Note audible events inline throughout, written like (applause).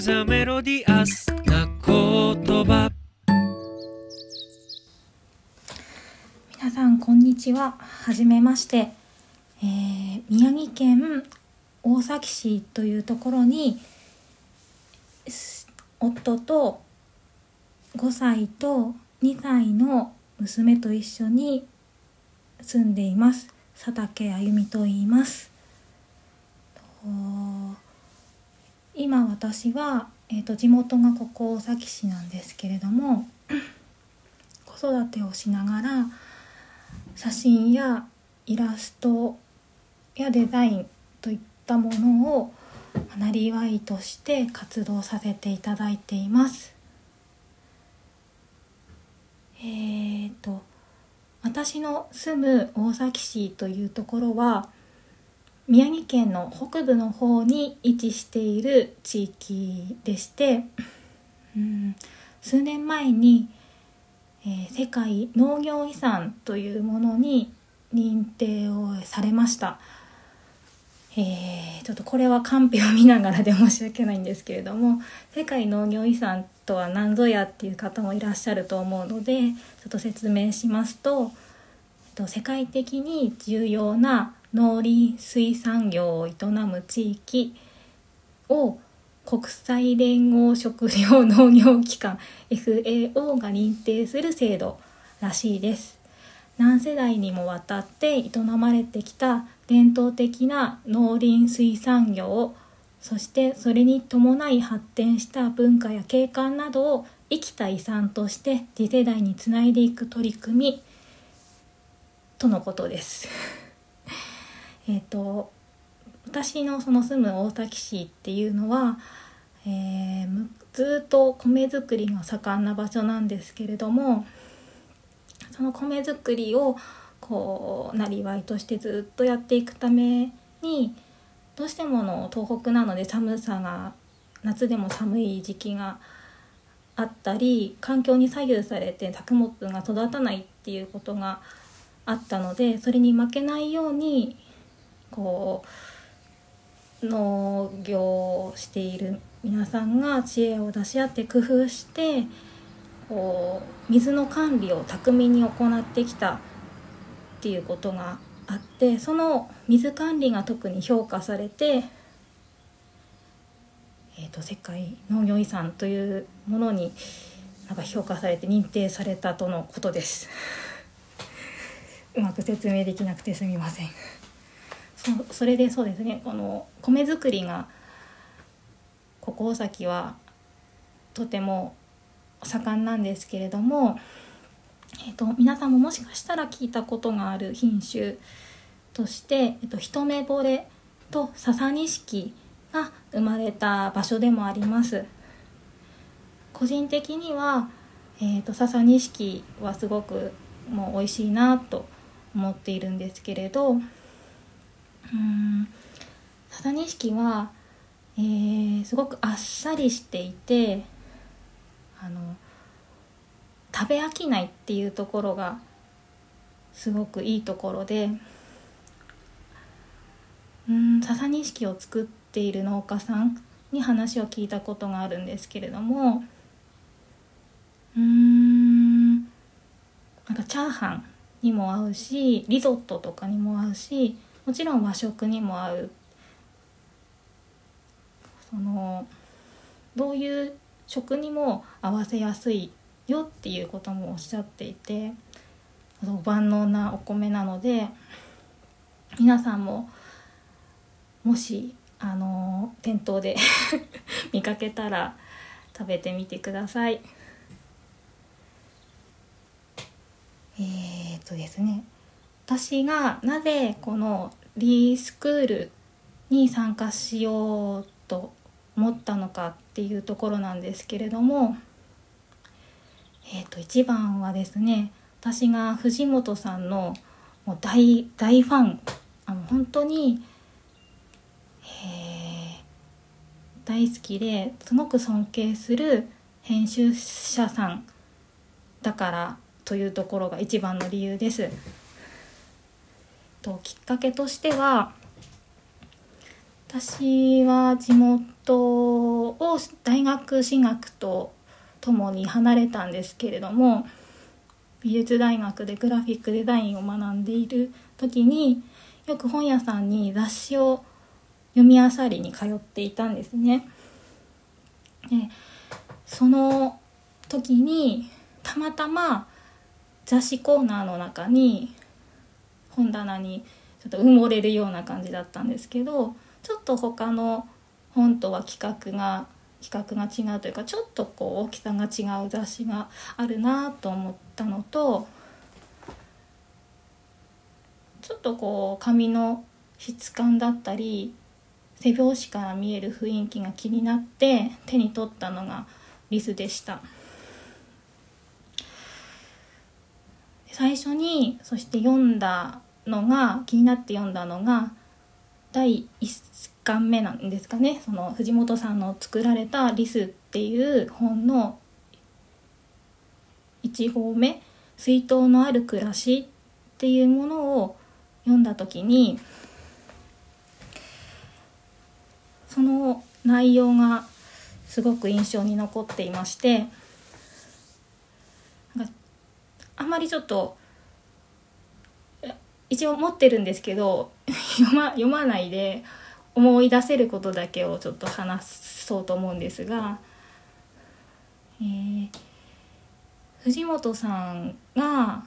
ザメロディアスな言葉。皆さんこんにちは。はじめまして、えー宮城県大崎市というところに夫と5歳と2歳の娘と一緒に住んでいます。佐竹あゆみと言います。今私は、えー、と地元がここ大崎市なんですけれども (clears throat) 子育てをしながら写真やイラストやデザインといったものをなりわいとして活動させていただいています。えー、と私の住む大崎市というところは宮城県の北部の方に位置している地域でして、うん、数年前にえー世界農業遺産というものに認定をされました、えーちょっとこれはカンペを見ながらで申し訳ないんですけれども世界農業遺産とは何ぞやっていう方もいらっしゃると思うのでちょっと説明しますと、えっと世界的に重要な農林水産業を営む地域を国際連合食糧農業機関 (laughs) FAO が認定する制度らしいです何世代にもわたって営まれてきた伝統的な農林水産業そしてそれに伴い発展した文化や景観などを生きた遺産として次世代につないでいく取り組みとのことです。えっと私のその住む大崎市っていうのは、えーずっと米作りが盛んな場所なんですけれどもその米作りをこうなりわいとしてずっとやっていくためにどうしてもの東北なので寒さが夏でも寒い時期があったり環境に左右されて作物が育たないっていうことがあったのでそれに負けないようにこう農業をしている皆さんが知恵を出し合って工夫してこう水の管理を巧みに行ってきたっていうことがあってその水管理が特に評価されて、えー、と世界農業遺産というものになんか評価されて認定されたとのことです。うまく説明できなくてすみません。そそれでそうですねこの米作りがここ大崎はとても盛んなんですけれども、えー、と皆さんももしかしたら聞いたことがある品種として、えー、と一目惚れと笹錦が生まれた場所でもあります。個人的には、えー、と笹錦はすごくもう美味しいなと思っているんですけれどうん。笹錦は、えーすごくあっさりしていてあの食べ飽きないっていうところがすごくいいところでうん笹錦を作っている農家さんに話を聞いたことがあるんですけれどもうんなんかチャーハンにも合うしリゾットとかにも合うしもちろん和食にも合うそのどういう食にも合わせやすいよっていうこともおっしゃっていて万能なお米なので皆さんももしあの店頭で (laughs) 見かけたら食べてみてください。えー、っとですね私がなぜこのリースクールに参加しようと思ったのかっていうところなんですけれども、えー、と一番はですね私が藤本さんのもう大大ファンあの本当に、え大好きですごく尊敬する編集者さんだからというところが一番の理由です。ときっかけとしては私は地元を大学進学とともに離れたんですけれども美術大学でグラフィックデザインを学んでいる時によく本屋さんに雑誌を読み漁りに通っていたんですね。でその時にたまたま雑誌コーナーの中に本棚にちょっと埋もれるような感じだったんですけどちょっと他の本とは企画が企画が違うというかちょっとこう大きさが違う雑誌があるなと思ったのとちょっとこう紙の質感だったり背表紙から見える雰囲気が気になって手に取ったのがリスでした。最初にそして読んだのが気になって読んだのが第1巻目なんですかね。その藤本さんの作られた「リス」っていう本の1号目「水筒のある暮らし」っていうものを読んだ時にその内容がすごく印象に残っていましてあんまりちょっと一応持ってるんですけど (laughs) 読ま読まないで思い出せることだけをちょっと話そうと思うんですが、えー、藤本さんが、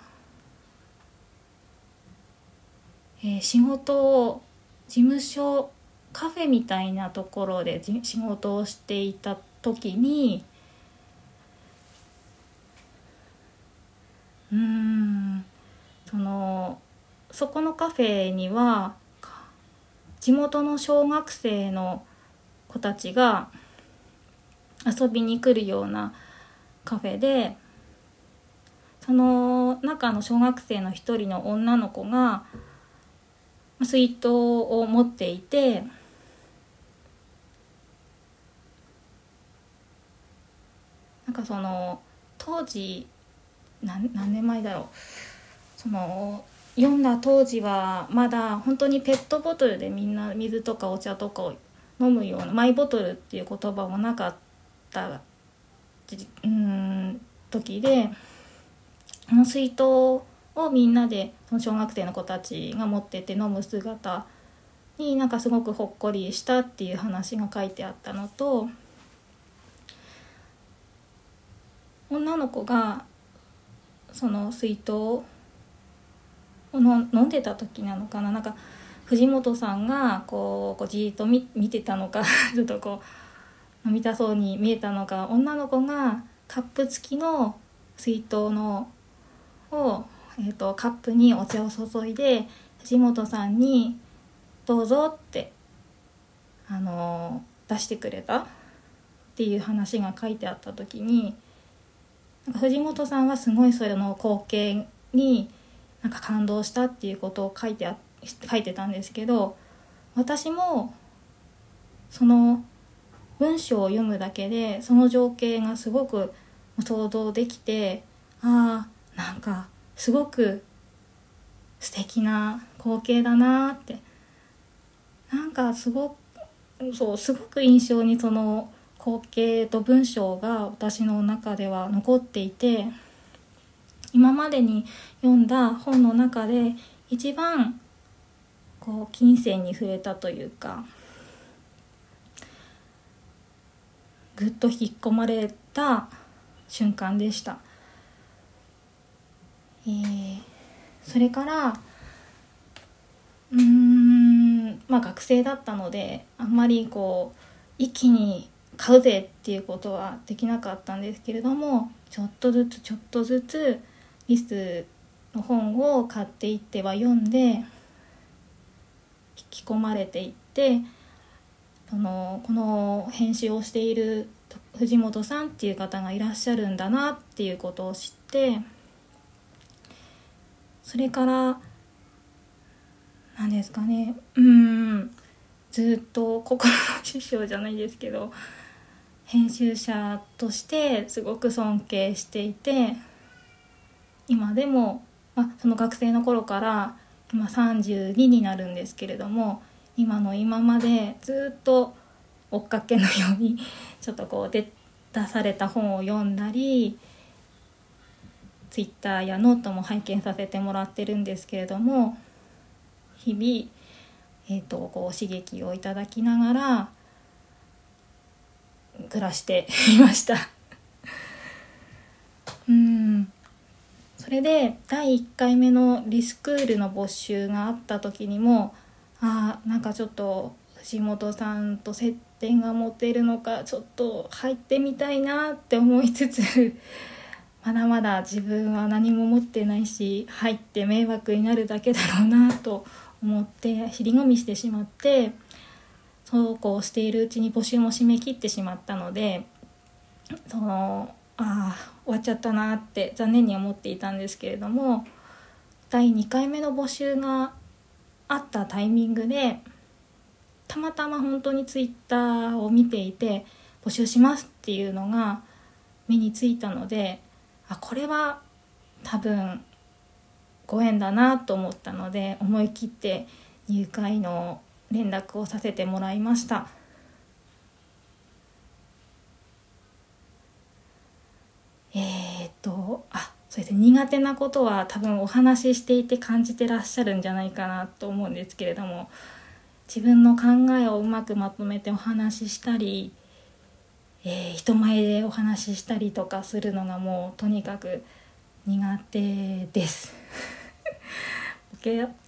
えー、仕事を事務所カフェみたいなところで仕事をしていた時にうんそのそこのカフェには地元の小学生の子たちが遊びに来るようなカフェでその中の小学生の一人の女の子が水筒を持っていてなんかその当時何何年前だろう。その読んだ当時はまだ本当にペットボトルでみんな水とかお茶とかを飲むようなマイボトルっていう言葉もなかったうん時であの水筒をみんなでその小学生の子たちが持ってて飲む姿になんかすごくほっこりしたっていう話が書いてあったのと女の子がその水筒を飲んでた時なのかな？なんか藤本さんがこうこうじっと見てたのか (laughs) ちょっとこう飲みたそうに見えたのか女の子がカップ付きの水筒のを、えーと、カップにお茶を注いで藤本さんに「どうぞ」ってあの出してくれた？っていう話が書いてあった時に。なんか藤本さんはすごいそれの光景になんか感動したっていうことを書いてあ書いてたんですけど私もその文章を読むだけでその情景がすごく想像できてああなんかすごく素敵な光景だなって。なんかすごくそうすごく印象にその光景と文章が私の中では残っていて今までに読んだ本の中で一番こう金銭に触れたというかぐっと引き込まれた瞬間でした。えー、それからうんまあ学生だったのであんまりこう一気に買うぜっていうことはできなかったんですけれどもちょっとずつちょっとずつリスの本を買っていっては読んで引き込まれていってそのこの編集をしている藤本さんっていう方がいらっしゃるんだなっていうことを知ってそれから何ですかねうんずっと心の師匠じゃないですけど編集者としてすごく尊敬していて今でも、まあ、その学生の頃から今32になるんですけれども今の今までずっと追っかけのように (laughs) ちょっとこうで出された本を読んだりツイッターやノートも拝見させてもらってるんですけれども日々、えーと、こう刺激をいただきながら暮らしていましたうんそれで第1回目のリスクールの募集があった時にもあなんかちょっと藤本さんと接点が持てるのかちょっと入ってみたいなって思いつつ (laughs) まだまだ自分は何も持ってないし入って迷惑になるだけだろうなと思って尻込みしてしまってそうこうしているうちに募集も締め切ってしまったのでそのああ終わっちゃったなって残念に思っていたんですけれども第2回目の募集があったタイミングでたまたま本当にツイッターを見ていて募集しますっていうのが目についたのであこれは多分ご縁だなと思ったので思い切って入会の連絡をさせてもらいましたえー、っあそうですね。苦手なことは多分お話ししていて感じてらっしゃるんじゃないかなと思うんですけれども自分の考えをうまくまとめてお話ししたりえー、人前でお話ししたりとかするのがもうとにかく苦手です。(laughs)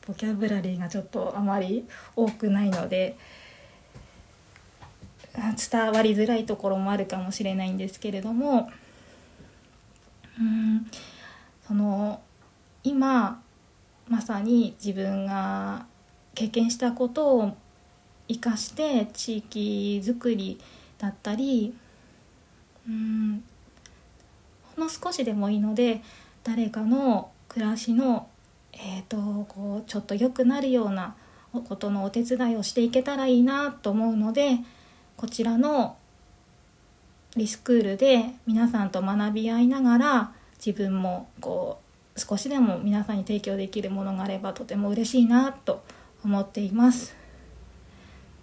ボキャブラリーがちょっとあまり多くないので伝わりづらいところもあるかもしれないんですけれどもその今まさに自分が経験したことを生かして地域づくりだったりうんほんの少しでもいいので誰かの暮らしの、えーと、こうちょっと良くなるようなことのお手伝いをしていけたらいいなと思うのでこちらのリスクールで皆さんと学び合いながら自分もこう少しでも皆さんに提供できるものがあればとても嬉しいなと思っています。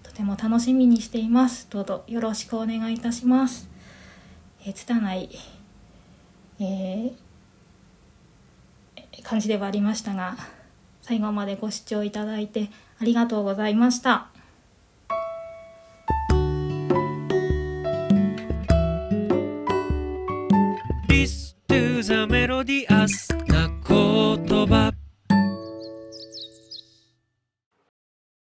とても楽しみにしています。どうぞよろしくお願いいたします。えー、拙い、えー、感じではありましたが最後までご視聴いただいてありがとうございました。episodi